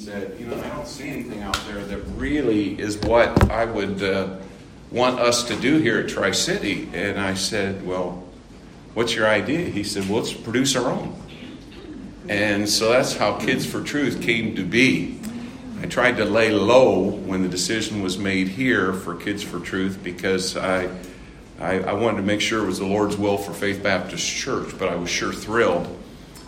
said, you know, I don't see anything out there that really is what I would uh, want us to do here at Tri City. And I said, well, what's your idea? He said, well, let's produce our own. And so that's how Kids for Truth came to be. I tried to lay low when the decision was made here for Kids for Truth because I, I, I wanted to make sure it was the Lord's will for Faith Baptist Church, but I was sure thrilled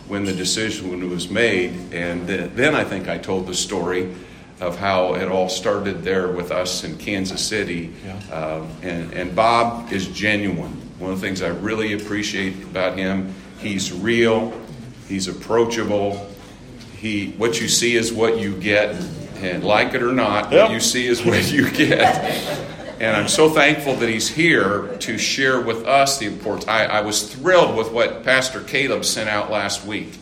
when the decision was made. And then I think I told the story of how it all started there with us in Kansas City. Yeah. Um, and, and Bob is genuine. One of the things I really appreciate about him, he's real, he's approachable. He, what you see is what you get, and like it or not, yep. what you see is what you get. And I'm so thankful that he's here to share with us the importance. I, I, was thrilled with what Pastor Caleb sent out last week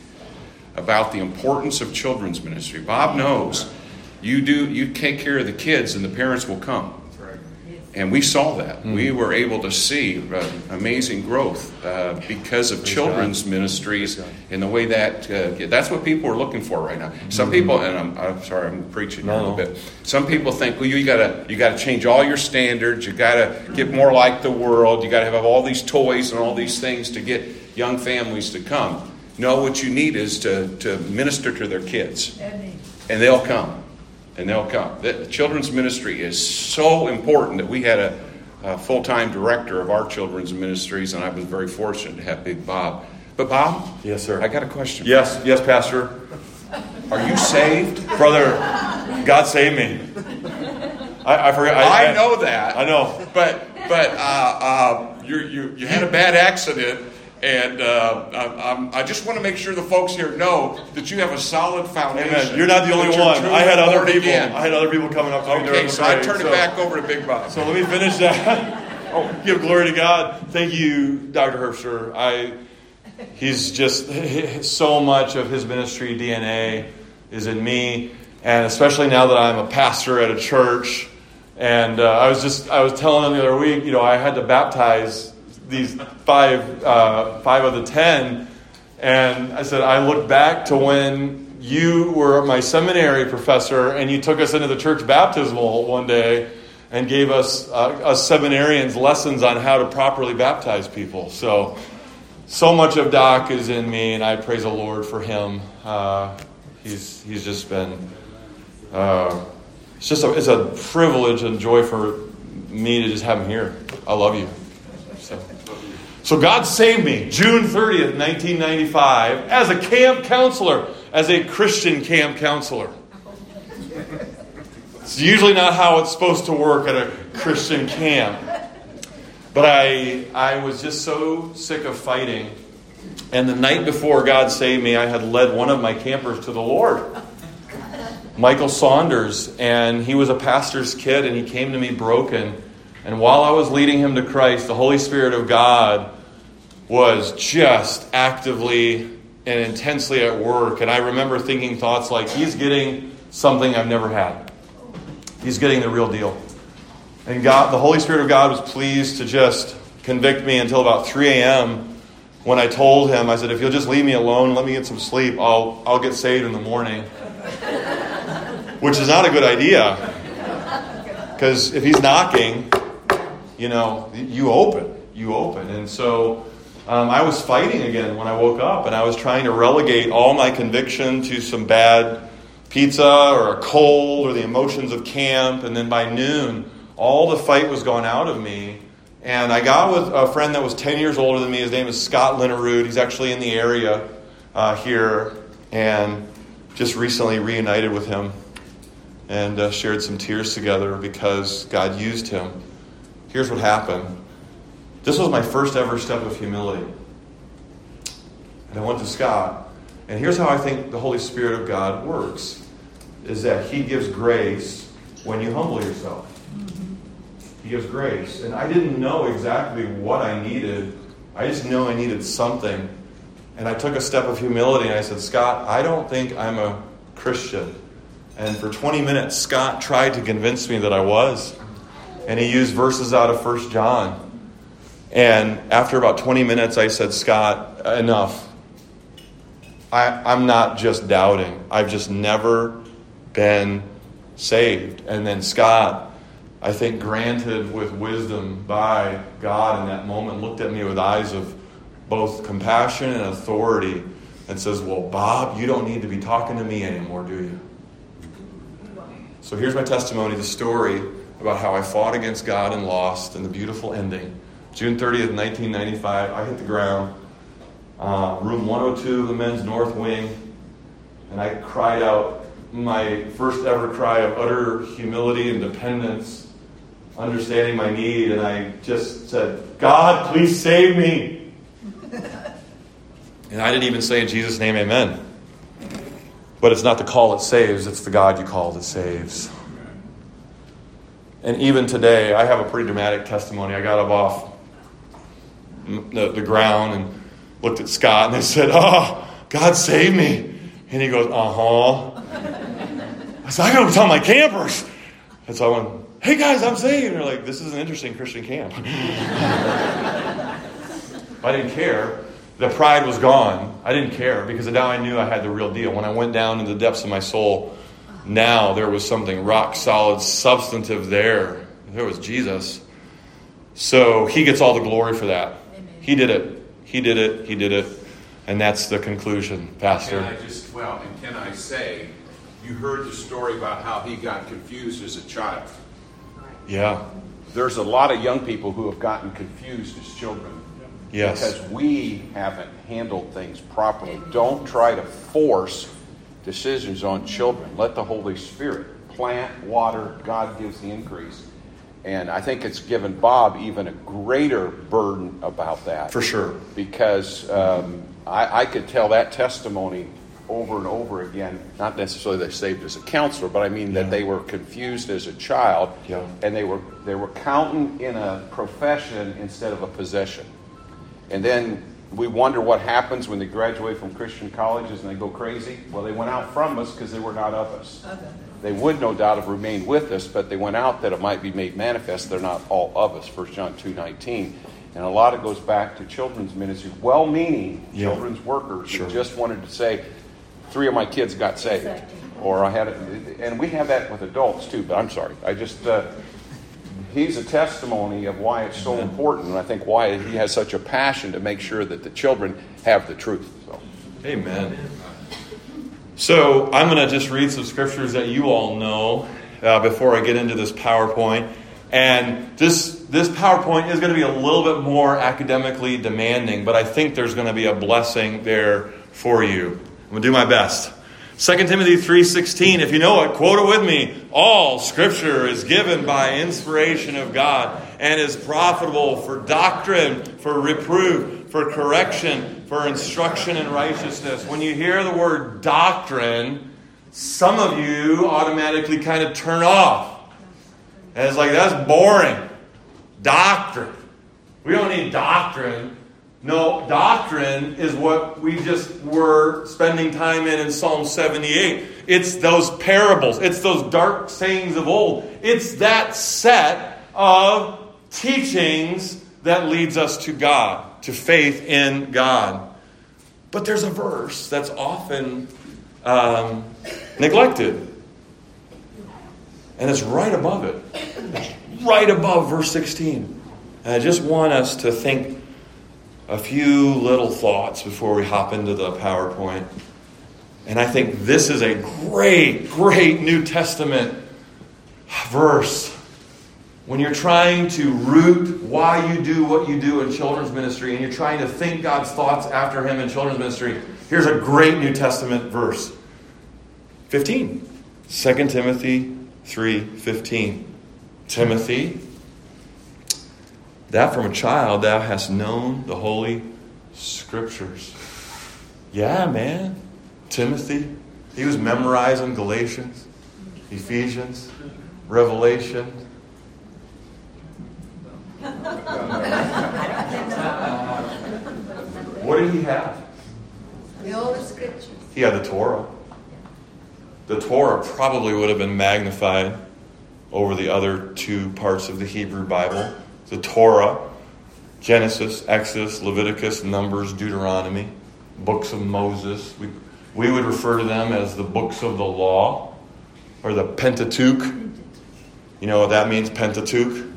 about the importance of children's ministry. Bob knows you do you take care of the kids and the parents will come. And we saw that. Mm-hmm. We were able to see uh, amazing growth uh, because of Praise children's God. ministries and the way that uh, that's what people are looking for right now. Some mm-hmm. people, and I'm, I'm, sorry, I'm preaching no. a little bit. Some people think, well, you gotta you gotta change all your standards. You gotta get more like the world. You gotta have all these toys and all these things to get young families to come. No, what you need is to to minister to their kids, and they'll come and they'll come. The children's ministry is so important that we had a, a full time director of our children's ministries, and I was very fortunate to have Big Bob. But, Bob? Yes, sir. I got a question. Yes, yes, Pastor. Are you saved? Brother, God saved me. I, I forgot. I, I, know that. I know. But, but uh, uh, you, you, you had a bad accident and uh, I, I, just want to make sure the folks here know that you have a solid foundation. Amen. You're not the only one. I had other people. Again. I had other people coming up to okay, me. Okay, so I turn so, it back over to Big Bob. So let me finish that. oh, give glory to God. Thank you, Dr. Herbster. I, he's just so much of his ministry DNA is in me, and especially now that I'm a pastor at a church. And uh, I was just I was telling him the other week, you know, I had to baptize these five, uh, five of the ten. And I said, I look back to when you were my seminary professor and you took us into the church baptismal one day and gave us, uh, us seminarians lessons on how to properly baptize people. So, so much of Doc is in me, and I praise the Lord for him. Uh, he's, he's just been, uh, it's just a, it's a privilege and joy for me to just have him here. I love you. So God saved me June 30th, 1995, as a camp counselor, as a Christian camp counselor. It's usually not how it's supposed to work at a Christian camp. But I, I was just so sick of fighting. And the night before God saved me, I had led one of my campers to the Lord. Michael Saunders, and he was a pastor's kid, and he came to me broken. And while I was leading him to Christ, the Holy Spirit of God was just actively and intensely at work. And I remember thinking thoughts like, he's getting something I've never had. He's getting the real deal. And God, the Holy Spirit of God was pleased to just convict me until about 3 a.m. when I told him, I said, if you'll just leave me alone, let me get some sleep, I'll, I'll get saved in the morning. Which is not a good idea. Because if he's knocking, you know, you open. You open. And so um, I was fighting again when I woke up, and I was trying to relegate all my conviction to some bad pizza or a cold or the emotions of camp. And then by noon, all the fight was gone out of me. And I got with a friend that was 10 years older than me. His name is Scott Linnerud. He's actually in the area uh, here, and just recently reunited with him and uh, shared some tears together because God used him. Here's what happened this was my first ever step of humility. And I went to Scott. And here's how I think the Holy Spirit of God works is that He gives grace when you humble yourself. He gives grace. And I didn't know exactly what I needed. I just knew I needed something. And I took a step of humility and I said, Scott, I don't think I'm a Christian. And for 20 minutes, Scott tried to convince me that I was. And he used verses out of 1 John. And after about 20 minutes, I said, Scott, enough. I, I'm not just doubting. I've just never been saved. And then Scott, I think, granted with wisdom by God in that moment, looked at me with eyes of both compassion and authority and says, Well, Bob, you don't need to be talking to me anymore, do you? So here's my testimony the story about how I fought against God and lost, and the beautiful ending. June 30th, 1995, I hit the ground, uh, room 102 of the men's north wing, and I cried out my first ever cry of utter humility and dependence, understanding my need, and I just said, God, please save me. and I didn't even say in Jesus' name, Amen. But it's not the call that saves, it's the God you call that saves. And even today, I have a pretty dramatic testimony. I got up off the, the ground and looked at Scott and I said, Oh, God save me. And he goes, Uh huh. I said, I gotta tell my campers. And so I went, Hey guys, I'm saved. And they're like, This is an interesting Christian camp. I didn't care. The pride was gone. I didn't care because now I knew I had the real deal. When I went down in the depths of my soul, now there was something rock solid, substantive there. There was Jesus. So he gets all the glory for that. He did it. He did it. He did it. And that's the conclusion, Pastor. Can I just, well, and can I say, you heard the story about how he got confused as a child. Yeah. There's a lot of young people who have gotten confused as children. Yes. Because we haven't handled things properly. Don't try to force decisions on children. Let the Holy Spirit plant, water, God gives the increase. And I think it's given Bob even a greater burden about that. For sure. Because um, I, I could tell that testimony over and over again. Not necessarily they saved as a counselor, but I mean Yeah. that they were confused as a child, Yeah. and they were they were counting in a profession instead of a possession. And then we wonder what happens when they graduate from Christian colleges and they go crazy. Well, they went out from us because they were not of us. They would no doubt have remained with us, but they went out that it might be made manifest they're not all of us. 1 John two nineteen. And a lot of it goes back to children's ministry, well meaning Yeah. children's workers Sure. who just wanted to say, three of my kids got saved. Or I had, a, and we have that with adults too, but I'm sorry. I just, uh, he's a testimony of why it's so important, and I think why he has such a passion to make sure that the children have the truth. So. Amen. So I'm going to just read some scriptures that you all know uh, before I get into this PowerPoint. And this this PowerPoint is going to be a little bit more academically demanding, but I think there's going to be a blessing there for you. I'm going to do my best. 2 Timothy 3:16, if you know it, quote it with me. All scripture is given by inspiration of God and is profitable for doctrine, for reproof, for correction, for instruction in righteousness. When you hear the word doctrine, some of you automatically kind of turn off. And it's like, that's boring. Doctrine. We don't need doctrine. No, doctrine is what we just were spending time in in Psalm 78. It's those parables, it's those dark sayings of old. It's that set of teachings that leads us to God, to faith in God. But there's a verse that's often um, neglected. And it's right above it. Right above verse 16. And I just want us to think a few little thoughts before we hop into the PowerPoint. And I think this is a great, great New Testament verse. When you're trying to root why you do what you do in children's ministry and you're trying to think God's thoughts after Him in children's ministry, here's a great New Testament verse 15. 2 Timothy 3:15 Timothy that from a child thou hast known the holy scriptures. Yeah man. Timothy he was memorizing Galatians Ephesians Revelation. What did he have? The old scriptures. he had the Torah. The Torah probably would have been magnified over the other two parts of the Hebrew Bible. The Torah, Genesis, Exodus, Leviticus, Numbers, Deuteronomy, books of Moses. We, we would refer to them as the books of the law. or the Pentateuch. You know what that means, Pentateuch?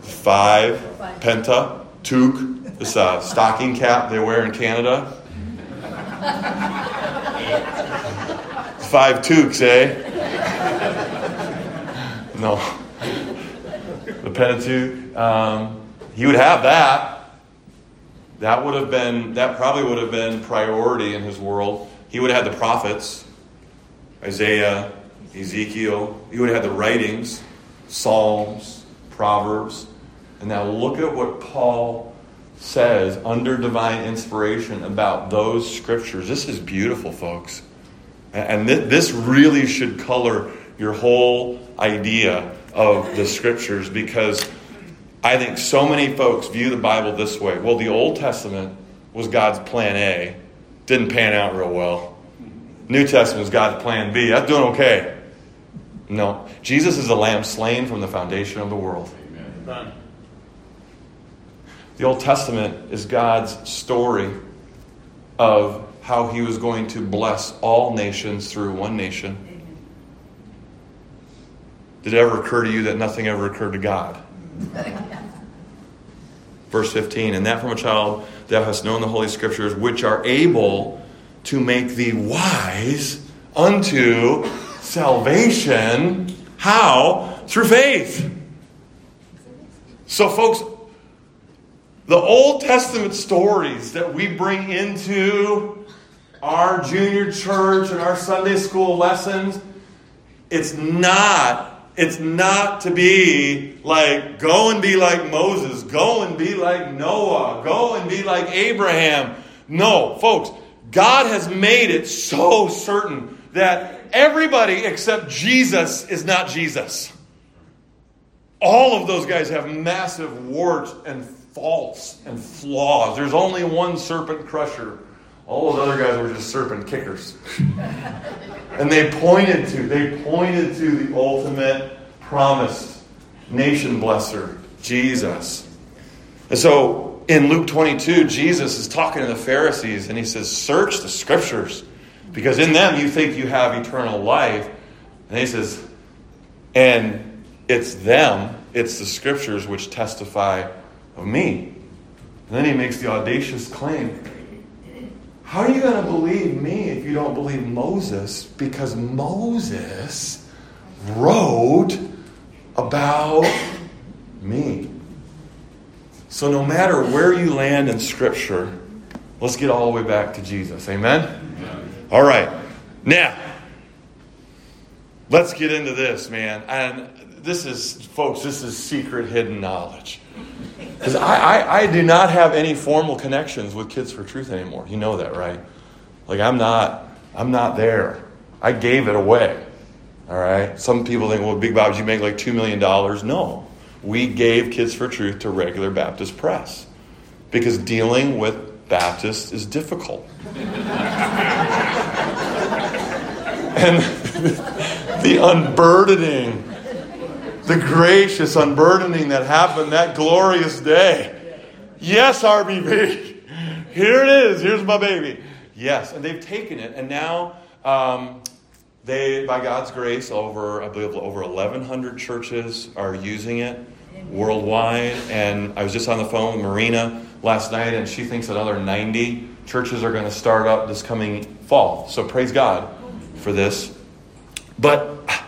Five, Penta, Toque. This uh, stocking cap they wear in Canada. Five toques, eh? No. The Pentateuch. Um, he would have that. That would have been, that probably would have been priority in his world. He would have had the prophets, Isaiah, Ezekiel. He would have had the writings, Psalms, Proverbs. And now look at what Paul says under divine inspiration about those scriptures. This is beautiful, folks. And this really should color your whole idea of the scriptures because I think so many folks view the Bible this way. Well, the Old Testament was God's plan A, didn't pan out real well. New Testament was God's plan B, that's doing okay. No, Jesus is the lamb slain from the foundation of the world. Amen. The Old Testament is God's story of how he was going to bless all nations through one nation. Did it ever occur to you that nothing ever occurred to God? Verse 15, and that from a child thou hast known the Holy Scriptures, which are able to make thee wise unto salvation. How? Through faith. So, folks, the Old Testament stories that we bring into our junior church and our Sunday school lessons, it's not it's not to be like go and be like Moses, go and be like Noah, go and be like Abraham. No, folks, God has made it so certain that everybody except Jesus is not Jesus. All of those guys have massive warts and faults and flaws. There's only one serpent crusher. All those other guys were just serpent kickers. and they pointed to, they pointed to the ultimate promised nation blesser, Jesus. And so in Luke 22, Jesus is talking to the Pharisees and he says, Search the scriptures because in them you think you have eternal life. And he says, And it's them, it's the scriptures which testify of me. And then he makes the audacious claim How are you going to believe me if you don't believe Moses? Because Moses wrote about me. So, no matter where you land in Scripture, let's get all the way back to Jesus. Amen? Amen. All right. Now, let's get into this, man. And this is, folks, this is secret hidden knowledge. Because I, I, I, do not have any formal connections with Kids for Truth anymore. You know that, right? Like I'm not, I'm not there. I gave it away. All right. Some people think, well, Big Bob, you make like two million dollars? No, we gave Kids for Truth to regular Baptist press because dealing with Baptists is difficult. and the unburdening the gracious unburdening that happened that glorious day. Yes, RBP. Here it is. Here's my baby. Yes, and they've taken it, and now um, they, by God's grace, over I believe over 1,100 churches are using it worldwide. And I was just on the phone with Marina last night, and she thinks another 90 churches are going to start up this coming fall. So praise God for this. But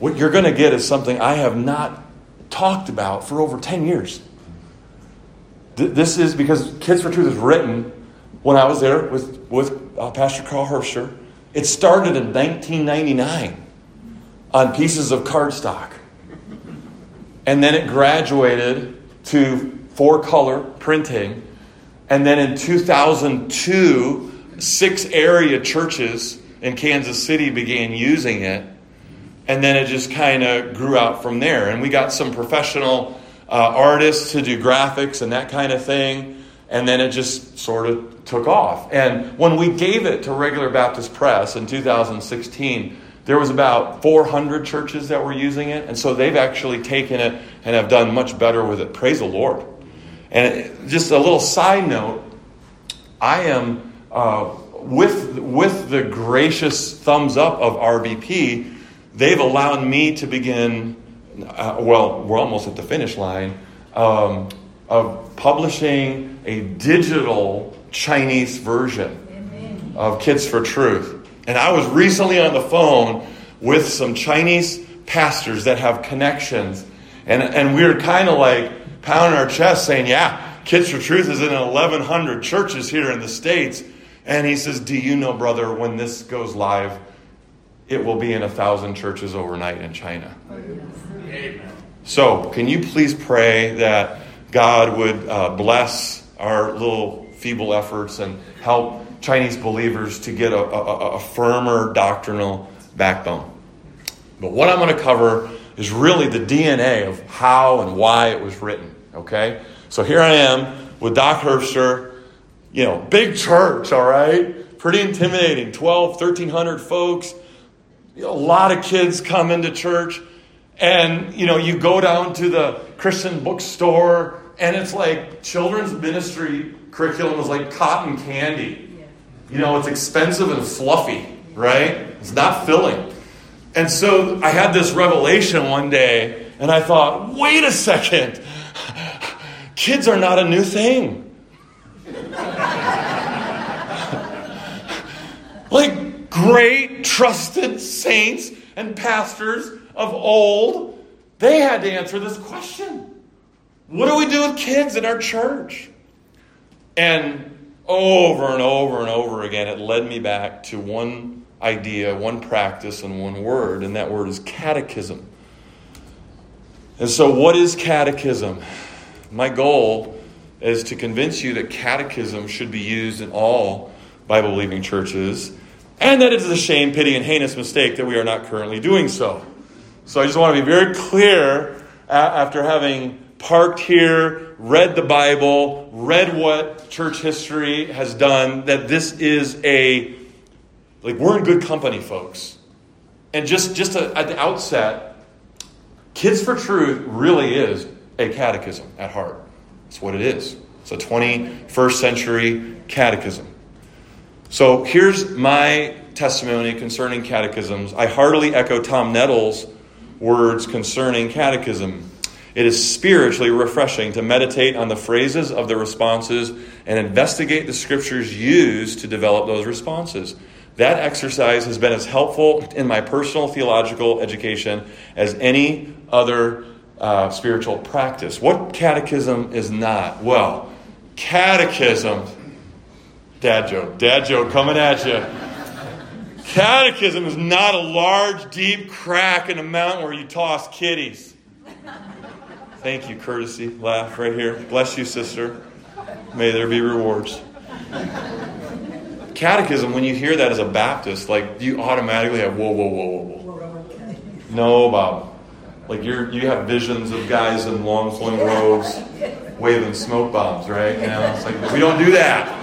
what you're going to get is something I have not talked about for over 10 years. This is because Kids for Truth is written when I was there with, with uh, Pastor Carl Herbster. It started in 1999 on pieces of cardstock. And then it graduated to four color printing. And then in 2002, six area churches in Kansas City began using it and then it just kind of grew out from there. And we got some professional uh, artists to do graphics and that kind of thing, and then it just sort of took off. And when we gave it to Regular Baptist Press in 2016, there was about 400 churches that were using it, and so they've actually taken it and have done much better with it. Praise the Lord. And just a little side note, I am uh, with with the gracious thumbs up of RBP they've allowed me to begin, uh, well, we're almost at the finish line, um, of publishing a digital Chinese version Amen. of Kids for Truth. And I was recently on the phone with some Chinese pastors that have connections. And, and we were kind of like pounding our chest saying, Yeah, Kids for Truth is in 1,100 churches here in the States. And he says, Do you know, brother, when this goes live, it will be in a thousand churches overnight in China. So, can you please pray that God would uh, bless our little feeble efforts and help Chinese believers to get a, a, a firmer doctrinal backbone? But what I'm going to cover is really the DNA of how and why it was written. Okay? So here I am with Doc Herbster, you know, big church, all right? Pretty intimidating 12, 1,300 folks. A lot of kids come into church. And, you know, you go down to the Christian bookstore, and it's like children's ministry curriculum is like cotton candy. You know, it's expensive and fluffy, right? It's not filling. And so I had this revelation one day, and I thought, wait a second. Kids are not a new thing. like great, trusted saints and pastors of old, they had to answer this question What do we do with kids in our church? And over and over and over again, it led me back to one idea, one practice, and one word, and that word is catechism. And so, what is catechism? My goal is to convince you that catechism should be used in all Bible believing churches, and that it is a shame, pity, and heinous mistake that we are not currently doing so. So I just want to be very clear after having parked here, read the Bible, read what church history has done, that this is a, like, we're in good company, folks. And just, just at the outset, Kids for Truth really is a catechism at heart. That's what it is. It's a 21st century catechism. So here's my testimony concerning catechisms. I heartily echo Tom Nettles' words concerning catechism. It is spiritually refreshing to meditate on the phrases of the responses and investigate the scriptures used to develop those responses. That exercise has been as helpful in my personal theological education as any other uh, spiritual practice. What catechism is not? Well, catechism, dad joke, dad joke coming at you. Catechism is not a large, deep crack in a mountain where you toss kitties. Thank you, courtesy. Laugh right here. Bless you, sister. May there be rewards. Catechism, when you hear that as a Baptist, like you automatically have whoa, whoa, whoa, whoa, whoa. No, Bob. Like you're you have visions of guys in long flowing robes waving smoke bombs, right? You know, it's like we don't do that.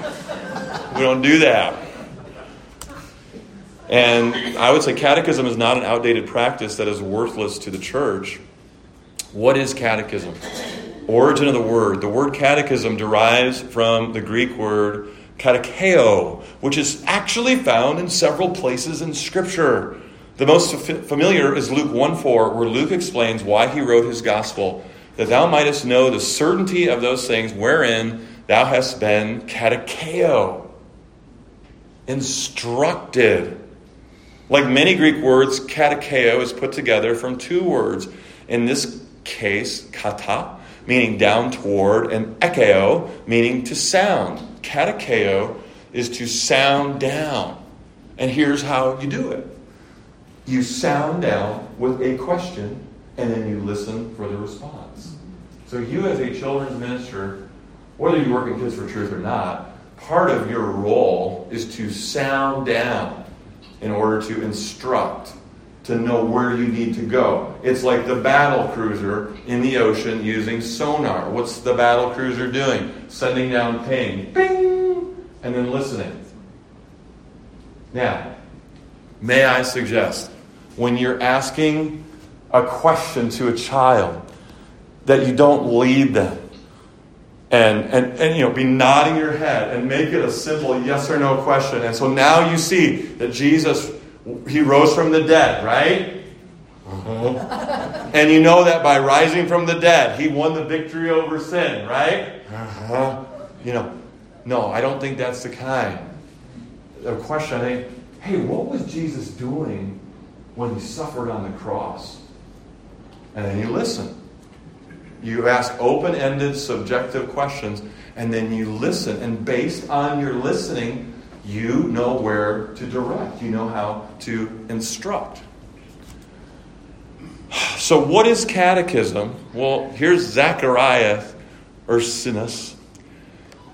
We don't do that. And I would say catechism is not an outdated practice that is worthless to the church. What is catechism? Origin of the word. The word catechism derives from the Greek word katekeo, which is actually found in several places in Scripture. The most familiar is Luke 1 4, where Luke explains why he wrote his gospel, that thou mightest know the certainty of those things wherein thou hast been katekeo, instructed. Like many Greek words, katekeo is put together from two words. In this case, kata, meaning down toward, and ekeo, meaning to sound. Katekeo is to sound down. And here's how you do it you sound down with a question, and then you listen for the response. So, you as a children's minister, whether you work in Kids for Truth or not, part of your role is to sound down in order to instruct, to know where you need to go. It's like the battle cruiser in the ocean using sonar. What's the battle cruiser doing? Sending down ping, ping, and then listening. Now, may I suggest, when you're asking a question to a child, that you don't lead them and, and, and you know be nodding your head and make it a simple yes or no question and so now you see that jesus he rose from the dead right Uh-huh. And you know that by rising from the dead, he won the victory over sin, right? Uh-huh. You know, no, I don't think that's the kind of question. I think, hey, what was Jesus doing when he suffered on the cross? And then you listen. You ask open ended, subjective questions, and then you listen. And based on your listening, you know where to direct, you know how to instruct. So, what is catechism? Well, here's Zachariah Ursinus.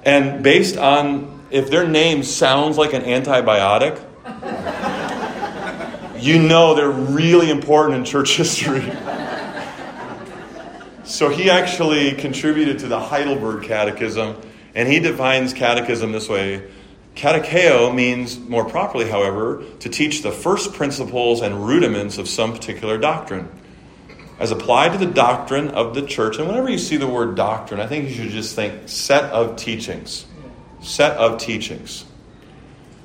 And based on if their name sounds like an antibiotic, you know they're really important in church history. so, he actually contributed to the Heidelberg Catechism, and he defines catechism this way Catecheo means, more properly, however, to teach the first principles and rudiments of some particular doctrine as applied to the doctrine of the church. And whenever you see the word doctrine, I think you should just think set of teachings. Set of teachings.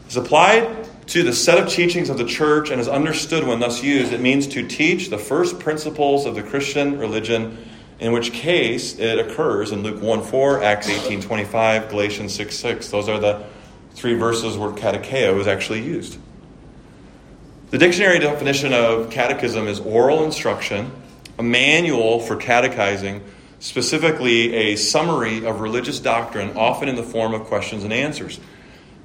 As applied to the set of teachings of the church and is understood when thus used, it means to teach the first principles of the Christian religion, in which case it occurs in Luke 1 4, Acts 18 25, Galatians 6 6. Those are the three verses where catecheo is actually used. The dictionary definition of catechism is oral instruction a manual for catechizing, specifically a summary of religious doctrine, often in the form of questions and answers.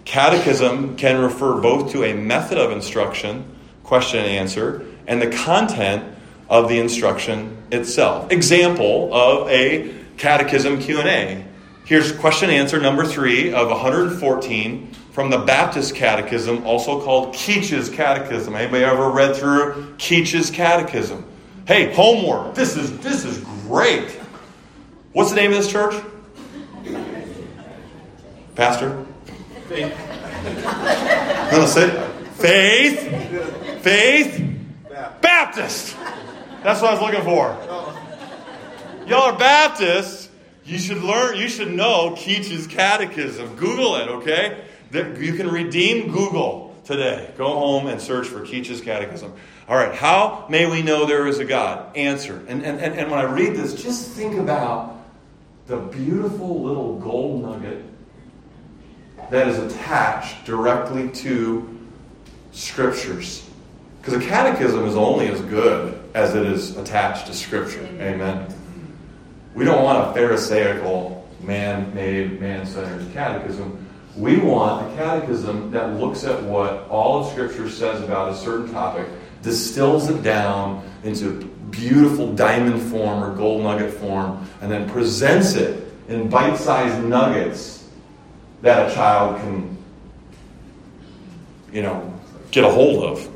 Catechism can refer both to a method of instruction, question and answer, and the content of the instruction itself. Example of a catechism Q&A. Here's question and answer number 3 of 114 from the Baptist Catechism, also called Keach's Catechism. Anybody ever read through Keach's Catechism? Hey, homework. This is this is great. What's the name of this church? Pastor? Faith. No, say Faith. Faith. Baptist. That's what I was looking for. Y'all are Baptists. You should learn, you should know Keach's catechism. Google it, okay? You can redeem Google today. Go home and search for Keach's catechism. All right, how may we know there is a God? Answer. And, and, and, and when I read this, just think about the beautiful little gold nugget that is attached directly to scriptures. Because a catechism is only as good as it is attached to scripture. Amen. We don't want a Pharisaical, man made, man centered catechism. We want a catechism that looks at what all of Scripture says about a certain topic distills it down into beautiful diamond form or gold nugget form, and then presents it in bite sized nuggets that a child can, you know, get a hold of.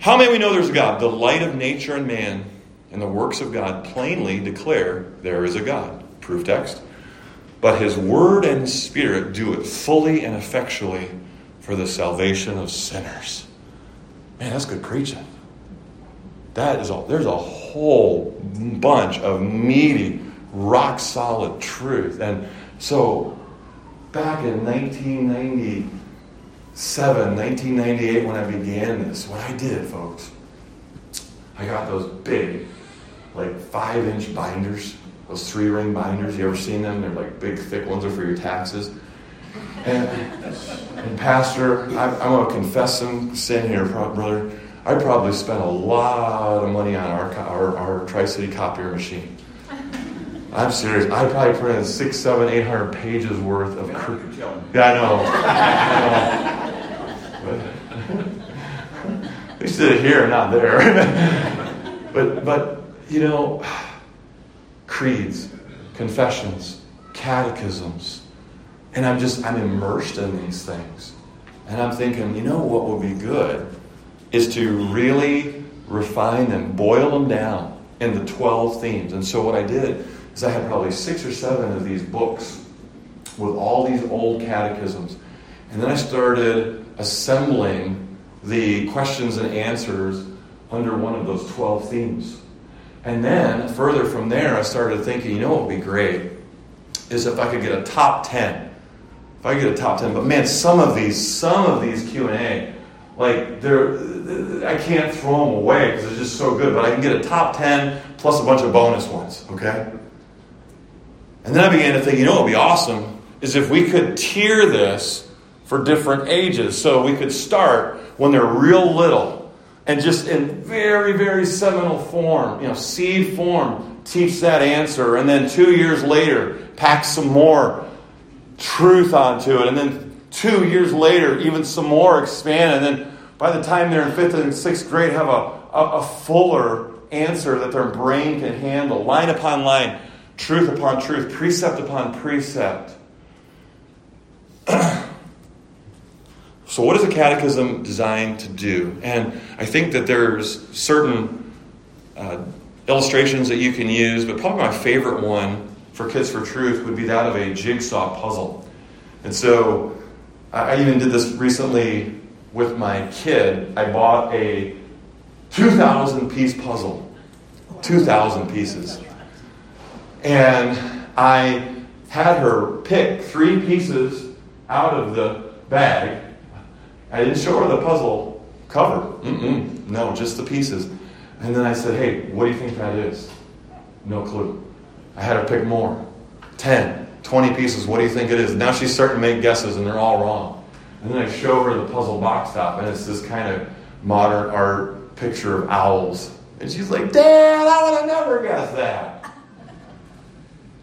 How may we know there's a God? The light of nature and man and the works of God plainly declare there is a God. Proof text. But his word and spirit do it fully and effectually for the salvation of sinners. Man, that's good preaching. That is all. There's a whole bunch of meaty, rock solid truth. And so, back in 1997, 1998, when I began this, what I did, folks, I got those big, like five inch binders, those three ring binders. You ever seen them? They're like big, thick ones are for your taxes. And, and Pastor, I, I'm going to confess some sin here, brother. I probably spent a lot of money on our, our, our Tri City copier machine. I'm serious. I probably printed six, seven, eight hundred pages worth of. Cr- yeah, I know. I know. Here, not there. but, but you know, creeds, confessions, catechisms, and I'm just, I'm immersed in these things. And I'm thinking, you know what would be good is to really refine them, boil them down in the 12 themes. And so what I did is I had probably six or seven of these books with all these old catechisms. And then I started assembling the questions and answers under one of those 12 themes. And then further from there, I started thinking, you know what would be great? Is if I could get a top 10 if I could get a top 10, but man, some of these, some of these Q&A, like they're I can't throw them away because they're just so good, but I can get a top 10 plus a bunch of bonus ones, okay? And then I began to think, you know what would be awesome is if we could tier this for different ages. So we could start when they're real little and just in very, very seminal form, you know, seed form, teach that answer. And then two years later, pack some more truth onto it. And then two years later, even some more expand. And then by the time they're in fifth and sixth grade, have a, a, a fuller answer that their brain can handle, line upon line, truth upon truth, precept upon precept. so, what is a catechism designed to do? And I think that there's certain uh, illustrations that you can use, but probably my favorite one for Kids for Truth would be that of a jigsaw puzzle. And so, I even did this recently with my kid. I bought a 2,000 piece puzzle, 2,000 pieces. And I had her pick three pieces out of the bag. I didn't show her the puzzle cover. Mm-mm. No, just the pieces. And then I said, hey, what do you think that is? No clue. I had her pick more 10, 20 pieces. What do you think it is? Now she's starting to make guesses, and they're all wrong. And then I show her the puzzle box top, and it's this kind of modern art picture of owls. And she's like, Dad, I would have never guessed that.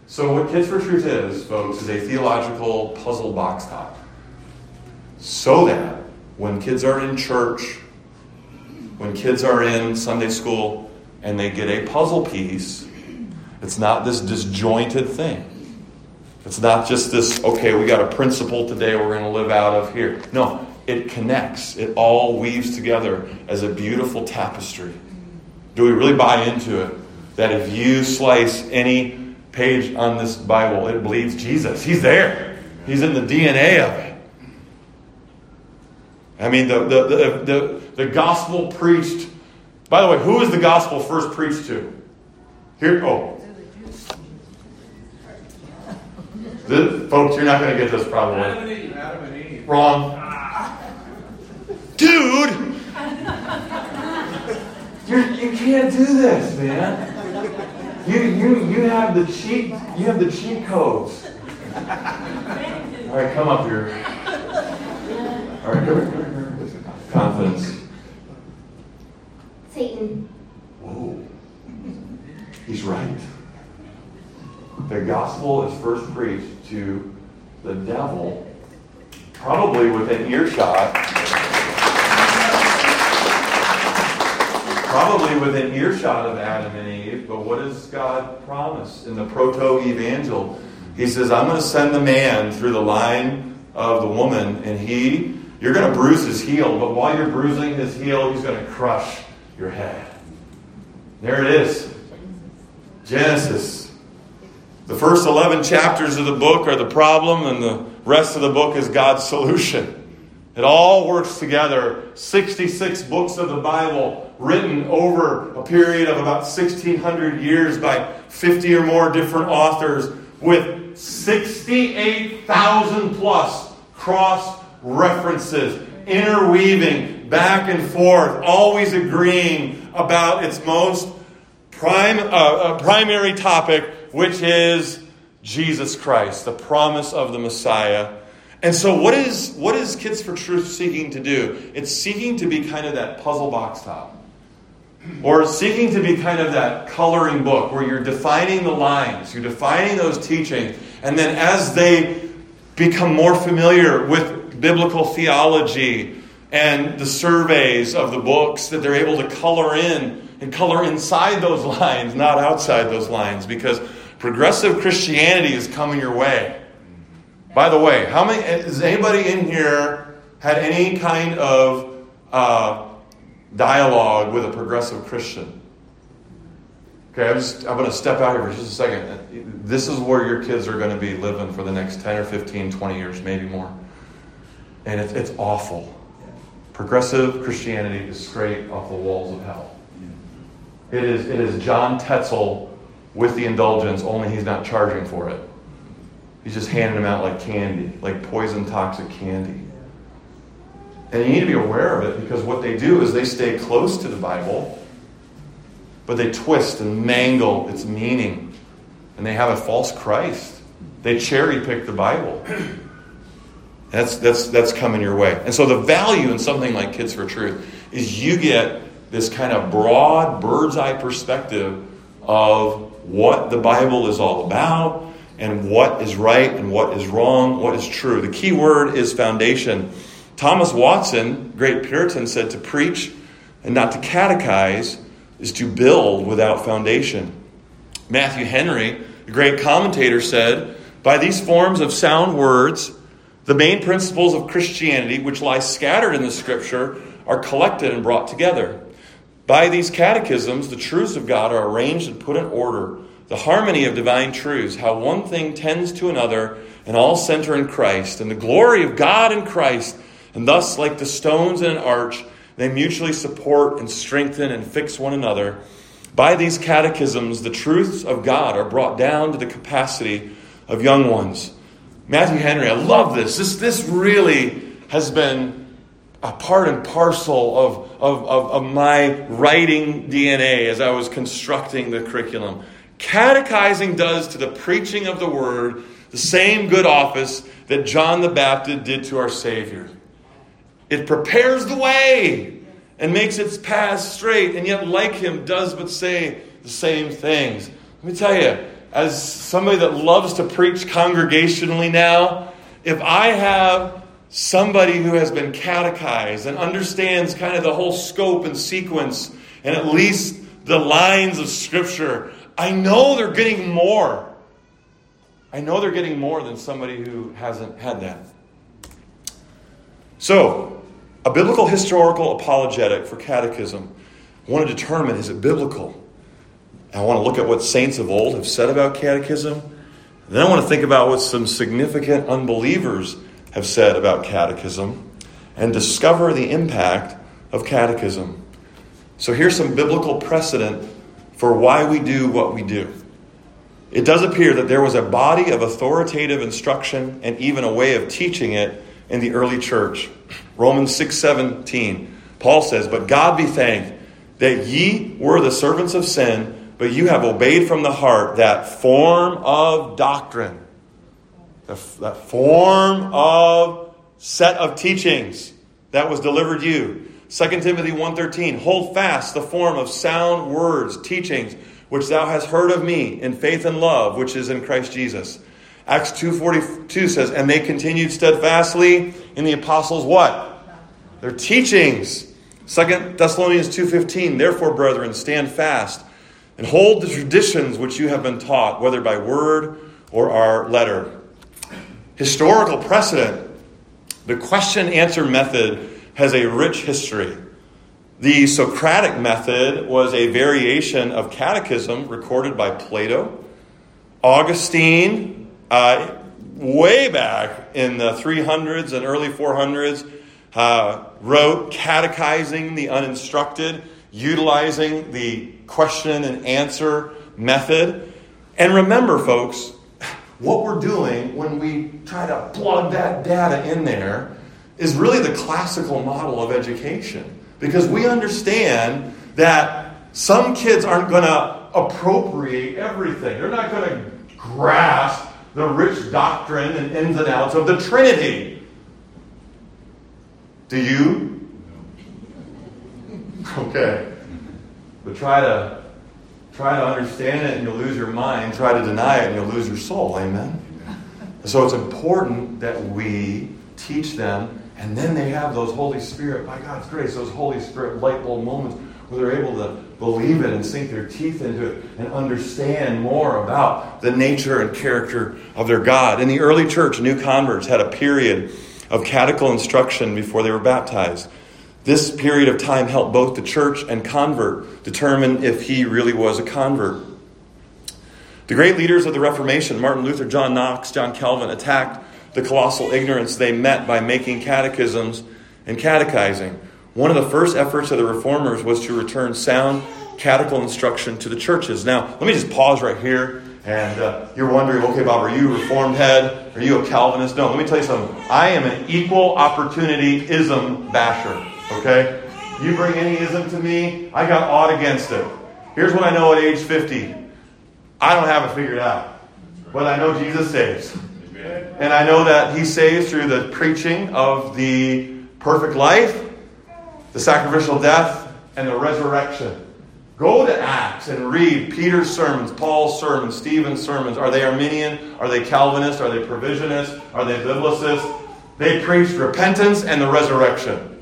So, what Kids for Truth is, folks, is a theological puzzle box top. So that when kids are in church, when kids are in Sunday school, and they get a puzzle piece, it's not this disjointed thing. It's not just this, okay, we got a principle today we're going to live out of here. No, it connects. It all weaves together as a beautiful tapestry. Do we really buy into it? That if you slice any page on this Bible, it bleeds Jesus. He's there. He's in the DNA of it. I mean, the, the, the, the, the gospel preached. By the way, who is the gospel first preached to? Here, oh. This, folks, you're not going to get this probably. Adam and Eve. Adam and Eve. Wrong. Dude! You're, you can't do this, man. You, you, you have the cheat you have the cheat codes. All right, come up here. All right, come here, come here, come here. Confidence. Satan. Whoa. He's right. The gospel is first preached to the devil, probably within earshot. Probably within earshot of Adam and Eve, but what does God promise in the proto evangel? He says, I'm going to send the man through the line of the woman, and he, you're going to bruise his heel, but while you're bruising his heel, he's going to crush your head. There it is. Genesis. The first 11 chapters of the book are the problem, and the rest of the book is God's solution. It all works together. 66 books of the Bible written over a period of about 1,600 years by 50 or more different authors with 68,000 plus cross references, interweaving back and forth, always agreeing about its most prime, uh, uh, primary topic, which is Jesus Christ, the promise of the Messiah. And so, what is, what is Kids for Truth seeking to do? It's seeking to be kind of that puzzle box top. Or seeking to be kind of that coloring book where you're defining the lines, you're defining those teachings, and then as they become more familiar with biblical theology and the surveys of the books, that they're able to color in and color inside those lines, not outside those lines, because progressive Christianity is coming your way. By the way, how many has anybody in here had any kind of uh, dialogue with a progressive Christian? Okay, I'm, just, I'm going to step out here for just a second. This is where your kids are going to be living for the next 10 or 15, 20 years, maybe more. And it's, it's awful. Progressive Christianity is straight off the walls of hell. It is, it is John Tetzel with the indulgence, only he's not charging for it. He's just handing them out like candy, like poison toxic candy. And you need to be aware of it because what they do is they stay close to the Bible, but they twist and mangle its meaning. And they have a false Christ. They cherry pick the Bible. That's, that's, that's coming your way. And so the value in something like Kids for Truth is you get this kind of broad bird's eye perspective of what the Bible is all about and what is right and what is wrong, what is true. The key word is foundation. Thomas Watson, great Puritan, said to preach and not to catechize is to build without foundation. Matthew Henry, the great commentator, said, By these forms of sound words, the main principles of Christianity, which lie scattered in the Scripture, are collected and brought together. By these catechisms, the truths of God are arranged and put in order. The harmony of divine truths, how one thing tends to another, and all center in Christ, and the glory of God in Christ, and thus, like the stones in an arch, they mutually support and strengthen and fix one another. By these catechisms, the truths of God are brought down to the capacity of young ones. Matthew Henry, I love this. This, this really has been a part and parcel of, of, of, of my writing DNA as I was constructing the curriculum. Catechizing does to the preaching of the word the same good office that John the Baptist did to our Savior. It prepares the way and makes its path straight, and yet, like him, does but say the same things. Let me tell you, as somebody that loves to preach congregationally now, if I have somebody who has been catechized and understands kind of the whole scope and sequence and at least the lines of Scripture, I know they're getting more. I know they're getting more than somebody who hasn't had that. So, a biblical historical apologetic for catechism. I want to determine is it biblical? I want to look at what saints of old have said about catechism. Then I want to think about what some significant unbelievers have said about catechism and discover the impact of catechism. So here's some biblical precedent for why we do what we do. It does appear that there was a body of authoritative instruction and even a way of teaching it in the early church. Romans 6:17. Paul says, "But God be thanked that ye were the servants of sin, but you have obeyed from the heart that form of doctrine, that form of set of teachings that was delivered you." 2 Timothy 1:13 Hold fast the form of sound words, teachings which thou hast heard of me in faith and love which is in Christ Jesus. Acts 2:42 says, "And they continued steadfastly in the apostles' what? Their teachings." 2 Thessalonians 2:15, "Therefore, brethren, stand fast and hold the traditions which you have been taught, whether by word or our letter." Historical precedent. The question answer method has a rich history. The Socratic method was a variation of catechism recorded by Plato. Augustine uh, way back in the 300s and early 400s, uh, wrote Catechizing the Uninstructed, utilizing the question and answer method. And remember, folks, what we're doing when we try to plug that data in there is really the classical model of education. Because we understand that some kids aren't going to appropriate everything, they're not going to grasp the rich doctrine and ins and outs of the Trinity. Do you? Okay. But try to try to understand it and you'll lose your mind. Try to deny it and you'll lose your soul. Amen. So it's important that we teach them and then they have those Holy Spirit, by God's grace, those Holy Spirit light bulb moments where they're able to believe it and sink their teeth into it and understand more about the nature and character of their God. In the early church, new converts had a period of catechal instruction before they were baptized. This period of time helped both the church and convert determine if he really was a convert. The great leaders of the Reformation, Martin Luther, John Knox, John Calvin, attacked the colossal ignorance they met by making catechisms and catechizing. One of the first efforts of the reformers was to return sound catechal instruction to the churches. Now, let me just pause right here. And uh, you're wondering, okay, Bob, are you a reformed head? Are you a Calvinist? No, let me tell you something. I am an equal opportunity ism basher. Okay? You bring any ism to me, I got aught against it. Here's what I know at age 50 I don't have it figured out. But I know Jesus saves. And I know that He saves through the preaching of the perfect life, the sacrificial death, and the resurrection. Go to Acts and read Peter's sermons, Paul's sermons, Stephen's sermons. Are they Arminian? Are they Calvinist? Are they provisionist? Are they biblicist? They preached repentance and the resurrection.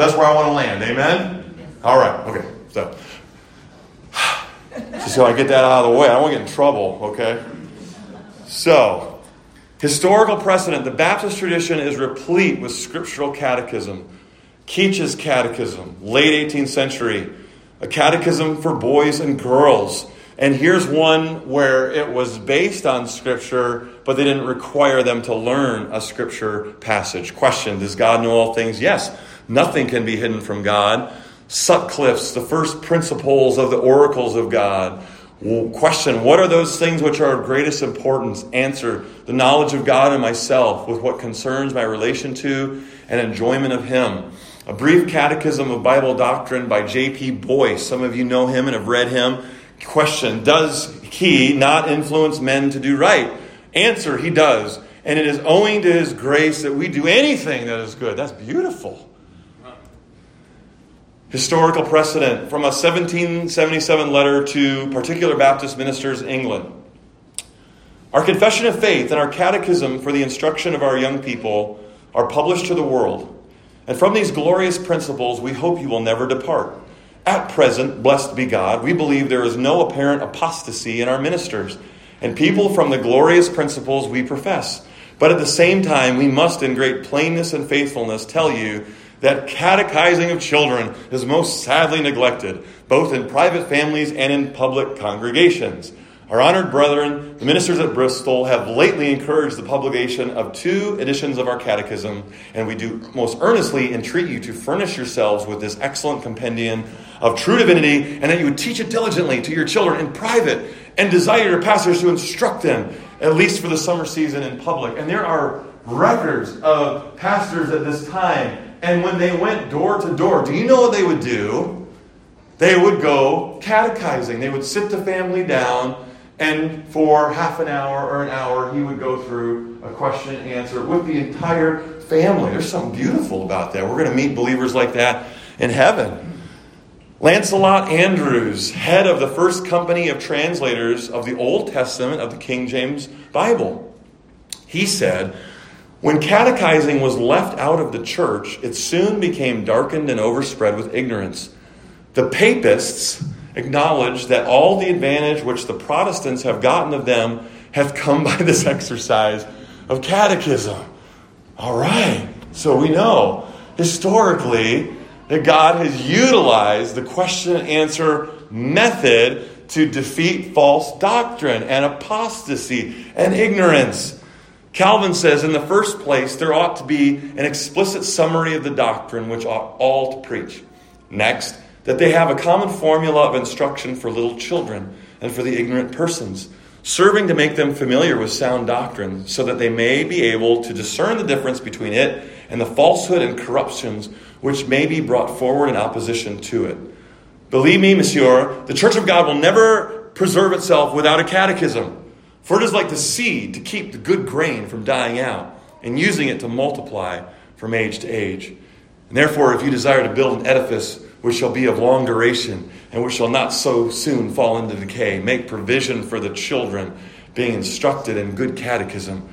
So that's where I want to land. Amen? All right. Okay. So, just so I get that out of the way, I don't want to get in trouble, okay? So, historical precedent. The Baptist tradition is replete with scriptural catechism. Keach's catechism, late 18th century a catechism for boys and girls. And here's one where it was based on Scripture, but they didn't require them to learn a Scripture passage. Question Does God know all things? Yes. Nothing can be hidden from God. Sutcliffe's, the first principles of the oracles of God. Question What are those things which are of greatest importance? Answer The knowledge of God and myself, with what concerns my relation to and enjoyment of Him. A Brief Catechism of Bible Doctrine by J.P. Boyce. Some of you know him and have read him. Question Does he not influence men to do right? Answer He does. And it is owing to his grace that we do anything that is good. That's beautiful. Historical precedent from a 1777 letter to particular Baptist ministers in England. Our confession of faith and our catechism for the instruction of our young people are published to the world. And from these glorious principles, we hope you will never depart. At present, blessed be God, we believe there is no apparent apostasy in our ministers and people from the glorious principles we profess. But at the same time, we must, in great plainness and faithfulness, tell you that catechizing of children is most sadly neglected, both in private families and in public congregations. Our honored brethren, the ministers at Bristol, have lately encouraged the publication of two editions of our catechism, and we do most earnestly entreat you to furnish yourselves with this excellent compendium of true divinity, and that you would teach it diligently to your children in private, and desire your pastors to instruct them, at least for the summer season in public. And there are records of pastors at this time, and when they went door to door, do you know what they would do? They would go catechizing. They would sit the family down and for half an hour or an hour, he would go through a question and answer with the entire family. There's something beautiful about that. We're going to meet believers like that in heaven. Lancelot Andrewes, head of the first company of translators of the Old Testament of the King James Bible, he said, When catechizing was left out of the church, it soon became darkened and overspread with ignorance. The papists, acknowledge that all the advantage which the Protestants have gotten of them have come by this exercise of catechism. All right, so we know historically that God has utilized the question and answer method to defeat false doctrine and apostasy and ignorance. Calvin says, in the first place, there ought to be an explicit summary of the doctrine which ought all to preach. Next, that they have a common formula of instruction for little children and for the ignorant persons, serving to make them familiar with sound doctrine, so that they may be able to discern the difference between it and the falsehood and corruptions which may be brought forward in opposition to it. Believe me, monsieur, the Church of God will never preserve itself without a catechism, for it is like the seed to keep the good grain from dying out and using it to multiply from age to age. And therefore, if you desire to build an edifice, which shall be of long duration, and which shall not so soon fall into decay. Make provision for the children, being instructed in good catechism,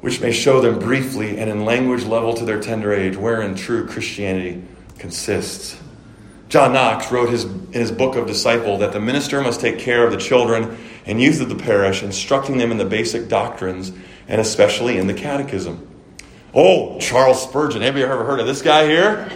which may show them briefly and in language level to their tender age, wherein true Christianity consists. John Knox wrote his, in his book of Disciple that the minister must take care of the children and youth of the parish, instructing them in the basic doctrines and especially in the catechism. Oh, Charles Spurgeon. Have you ever heard of this guy here?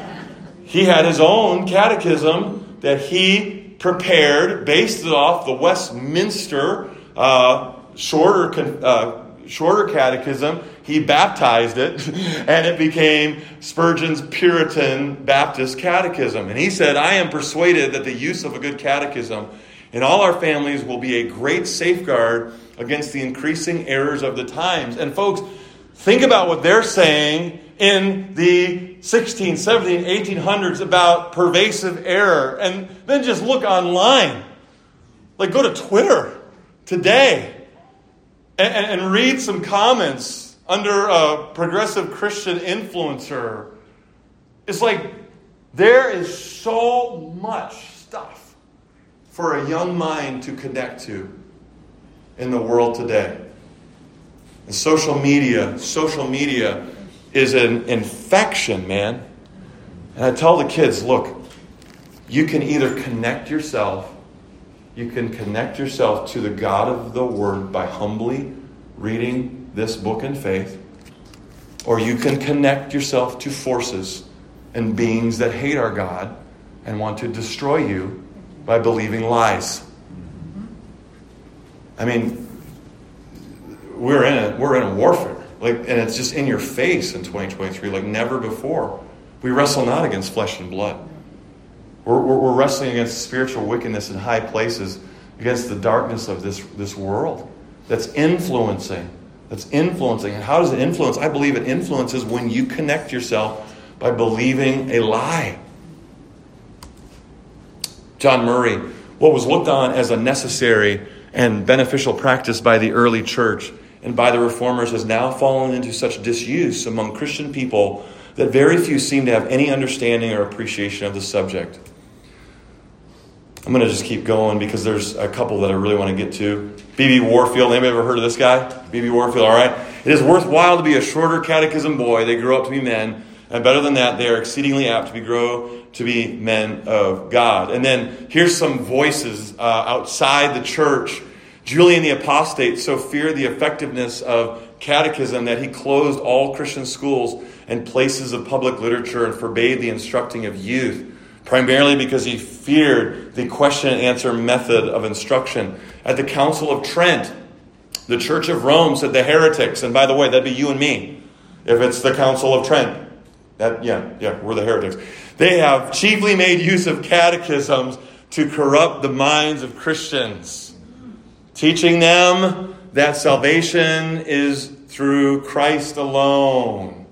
he had his own catechism that he prepared based it off the Westminster uh, shorter, uh, shorter catechism. He baptized it, and it became Spurgeon's Puritan Baptist Catechism. And he said, I am persuaded that the use of a good catechism and all our families will be a great safeguard against the increasing errors of the times. And folks, think about what they're saying in the 16, 17, 1800s about pervasive error. And then just look online. Like, go to Twitter today and, and, and read some comments under a progressive Christian influencer. It's like there is so much stuff for a young mind to connect to in the world today. And social media, social media is an infection, man. And I tell the kids, look, you can either connect yourself, you can connect yourself to the God of the Word by humbly reading this book in faith, or you can connect yourself to forces and beings that hate our God and want to destroy you by believing lies. I mean, we're in a, we're in a warfare. Like, and it's just in your face in 2023 like never before. We wrestle not against flesh and blood. We're, we're, we're wrestling against spiritual wickedness in high places, against the darkness of this, this world that's influencing. That's influencing. And how does it influence? I believe it influences when you connect yourself by believing a lie. John Murray, what was looked on as a necessary and beneficial practice by the early church and by the reformers has now fallen into such disuse among Christian people that very few seem to have any understanding or appreciation of the subject. I'm going to just keep going because there's a couple that I really want to get to. B.B. Warfield, anybody ever heard of this guy? B.B. Warfield, all right. It is worthwhile to be a shorter catechism boy. They grow up to be men. And better than that, they are exceedingly apt to be grow to be men of God. And then here's some voices uh, outside the church. Julian the Apostate so feared the effectiveness of catechism that he closed all Christian schools and places of public literature and forbade the instructing of youth, primarily because he feared the question and answer method of instruction. At the Council of Trent, the Church of Rome said the heretics, and by the way, that'd be you and me if it's the Council of Trent. That, yeah, yeah, we're the heretics. They have chiefly made use of catechisms to corrupt the minds of Christians, teaching them that salvation is through Christ alone.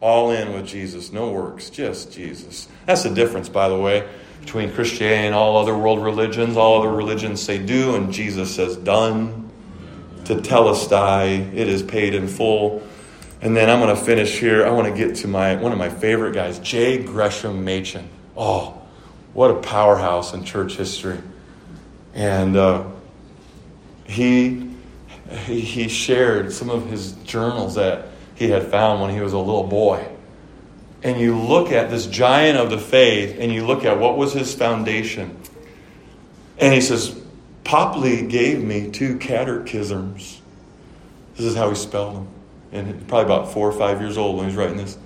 All in with Jesus, no works, just Jesus. That's the difference, by the way, between Christianity and all other world religions. All other religions say do, and Jesus says done. Tetelestai, it is paid in full. And then I'm going to finish here. I want to get to my one of my favorite guys, J. Gresham Machen. Oh, what a powerhouse in church history. And uh, he, he shared some of his journals that he had found when he was a little boy. And you look at this giant of the faith and you look at what was his foundation. And he says, Popley gave me two catechisms. This is how he spelled them and probably about four or five years old when he's writing this.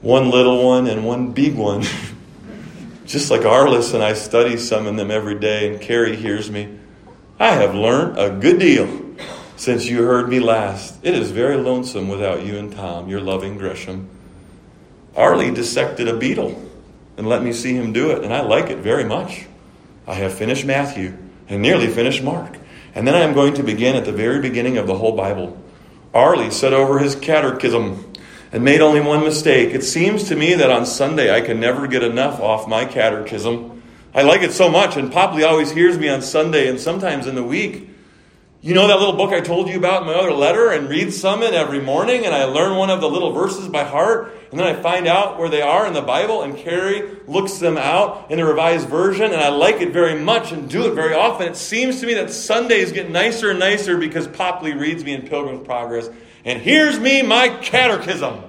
One little one and one big one. Just like Arliss and I study some of them every day, and Carrie hears me. I have learned a good deal since you heard me last. It is very lonesome without you and Tom, your loving Gresham. Arlie dissected a beetle and let me see him do it, and I like it very much. I have finished Matthew and nearly finished Mark. And then I am going to begin at the very beginning of the whole Bible. Arlie said over his catechism and made only one mistake. It seems to me that on Sunday I can never get enough off my catechism. I like it so much, and Popley always hears me on Sunday and sometimes in the week. You know that little book I told you about in my other letter and read some it every morning and I learn one of the little verses by heart and then I find out where they are in the Bible and Carrie looks them out in the revised version and I like it very much and do it very often. It seems to me that Sundays get nicer and nicer because Popley reads me in Pilgrim's Progress and here's me my catechism.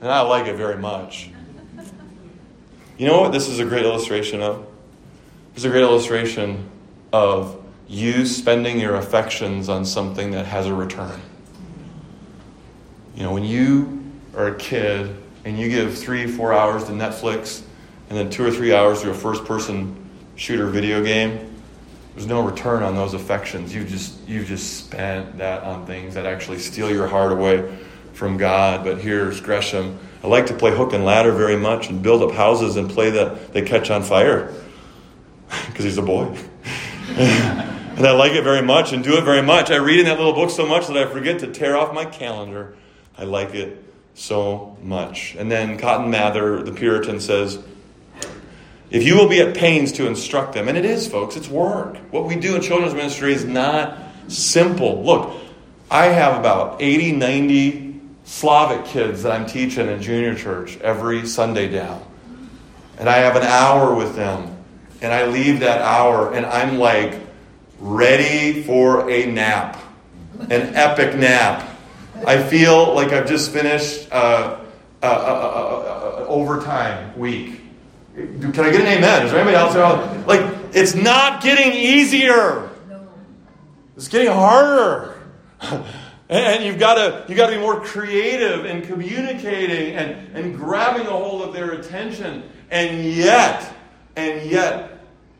And I like it very much. You know what this is a great illustration of? It's a great illustration of you spending your affections on something that has a return. You know, when you are a kid and you give three, four hours to Netflix and then two or three hours to a first person shooter video game, there's no return on those affections. You've just you've just spent that on things that actually steal your heart away from God. But here's Gresham. I like to play hook and ladder very much and build up houses and play that they catch on fire. because he's a boy. and I like it very much and do it very much. I read in that little book so much that I forget to tear off my calendar. I like it so much. And then Cotton Mather, the Puritan, says, if you will be at pains to instruct them, and it is, folks, it's work. What we do in children's ministry is not simple. Look, I have about 80, 90 Slavic kids that I'm teaching in junior church every Sunday down. And I have an hour with them. And I leave that hour and I'm like ready for a nap, an epic nap. I feel like I've just finished uh, a, a, overtime week. Can I get an amen? Is there anybody else? Like, it's not getting easier. It's getting harder. And you've got to, you've got to be more creative in communicating and, and grabbing a hold of their attention. And yet, and yet,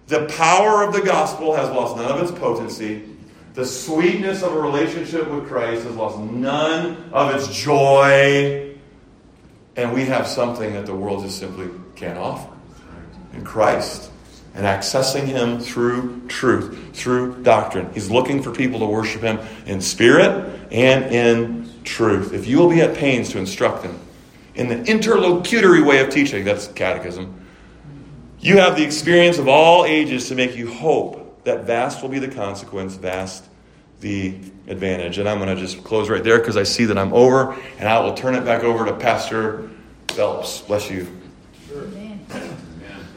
the power of the gospel has lost none of its potency. The sweetness of a relationship with Christ has lost none of its joy. And we have something that the world just simply can't offer in Christ and accessing Him through truth, through doctrine. He's looking for people to worship Him in spirit and in truth. If you will be at pains to instruct them in the interlocutory way of teaching, that's catechism, you have the experience of all ages to make you hope that vast will be the consequence, vast the advantage. And I'm going to just close right there because I see that I'm over, and I will turn it back over to Pastor Phelps. Bless you.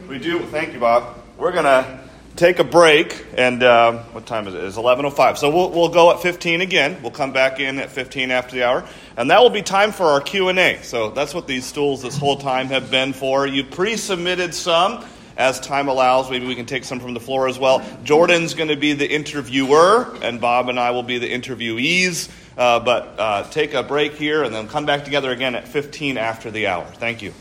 We do. Thank you, Bob. We're going to take a break, and uh, what time is it? It's 11.05. So we'll, we'll go at 15 again. We'll come back in at 15 after the hour, and that will be time for our Q&A. So that's what these stools this whole time have been for. You pre-submitted some. As time allows, maybe we can take some from the floor as well. Jordan's going to be the interviewer, and Bob and I will be the interviewees. Uh, but uh, take a break here and then come back together again at 15 after the hour. Thank you.